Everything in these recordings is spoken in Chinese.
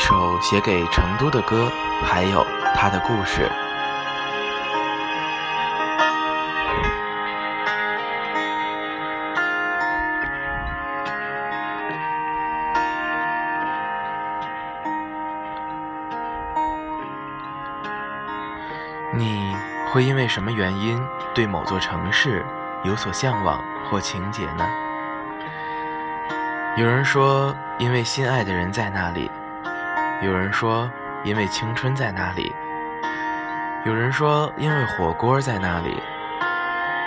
一首写给成都的歌，还有它的故事。你会因为什么原因对某座城市有所向往或情结呢？有人说，因为心爱的人在那里；有人说，因为青春在那里；有人说，因为火锅在那里；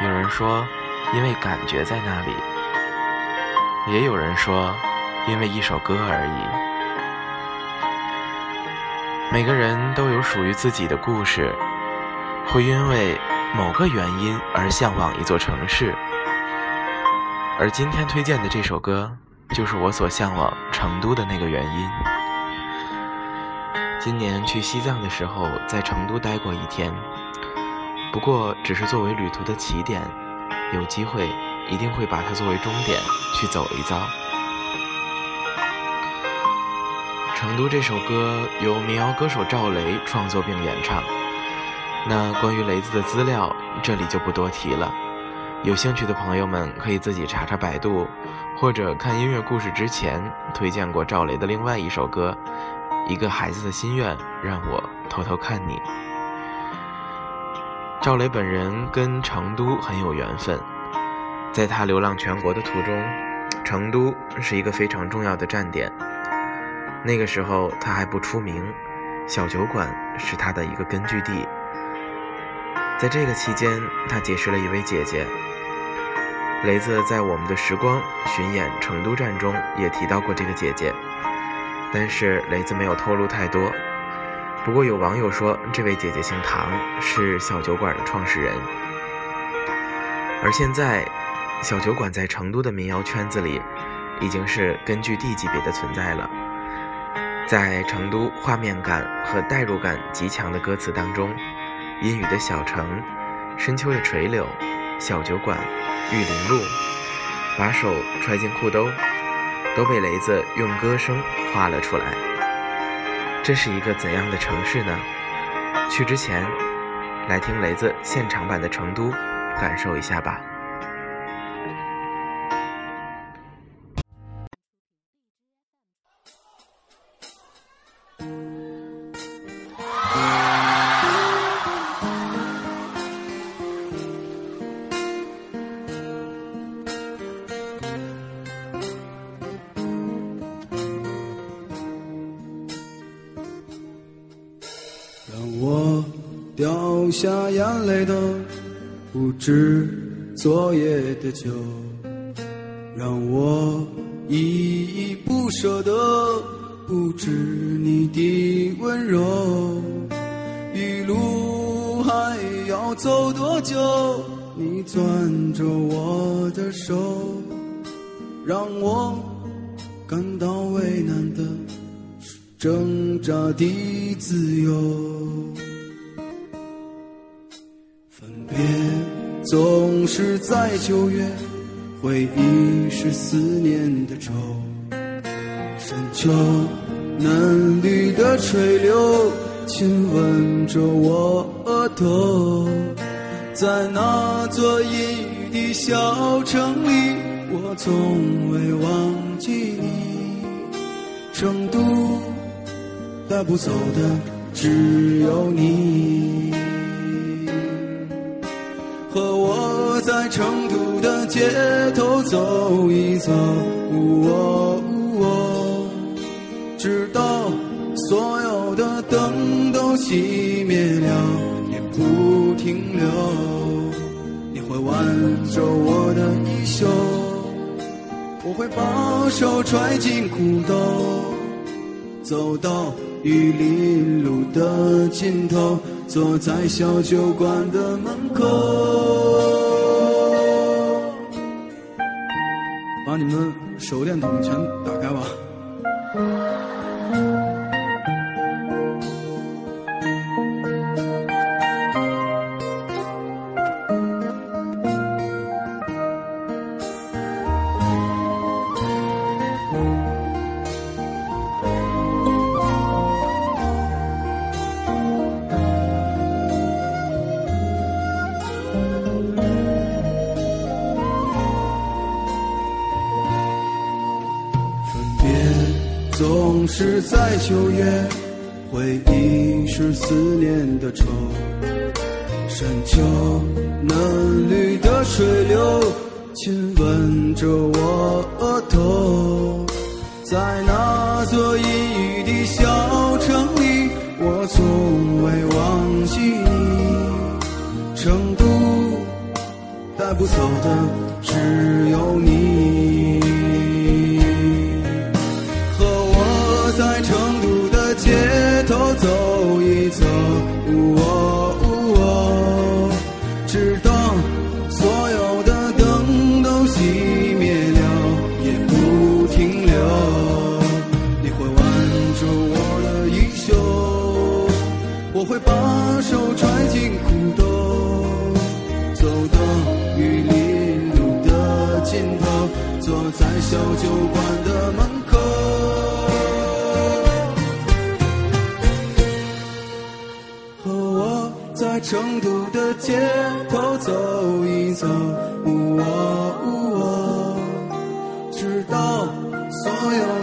有人说，因为感觉在那里；也有人说，因为一首歌而已。每个人都有属于自己的故事。会因为某个原因而向往一座城市，而今天推荐的这首歌，就是我所向往成都的那个原因。今年去西藏的时候，在成都待过一天，不过只是作为旅途的起点，有机会一定会把它作为终点去走一遭。成都这首歌由民谣歌手赵雷创作并演唱。那关于雷子的资料，这里就不多提了。有兴趣的朋友们可以自己查查百度，或者看音乐故事之前推荐过赵雷的另外一首歌《一个孩子的心愿》，让我偷偷看你。赵雷本人跟成都很有缘分，在他流浪全国的途中，成都是一个非常重要的站点。那个时候他还不出名，小酒馆是他的一个根据地。在这个期间，他结识了一位姐姐。雷子在我们的时光巡演成都站中也提到过这个姐姐，但是雷子没有透露太多。不过有网友说，这位姐姐姓唐，是小酒馆的创始人。而现在，小酒馆在成都的民谣圈子里，已经是根据地级别的存在了。在成都画面感和代入感极强的歌词当中。阴雨的小城，深秋的垂柳，小酒馆，玉林路，把手揣进裤兜，都被雷子用歌声画了出来。这是一个怎样的城市呢？去之前，来听雷子现场版的《成都》，感受一下吧。让我掉下眼泪的不止昨夜的酒，让我依依不舍的不止你的温柔。一路还要走多久？你攥着我的手，让我感到为难的挣扎的自由。分别总是在九月，回忆是思念的愁。深秋嫩绿的垂柳，亲吻着我额头。在那座阴雨的小城里，我从未忘记你。成都带不走的只有你。和我在成都的街头走一走，直到所有的灯都熄灭了也不停留。你会挽着我的衣袖，我会把手揣进裤兜，走到玉林路的尽头。坐在小酒馆的门口，把你们手电筒全打开吧。是在九月，回忆是思念的愁。山丘嫩绿的水流，亲吻着我额头。在那座阴雨的小城里，我从未忘记你。成都带不走的走一走，哦哦直到所有的灯都熄灭了，也不停留。你会挽住我的衣袖，我会把手揣进裤兜，走到玉林路的尽头，坐在小酒馆的门在成都的街头走一走直到所有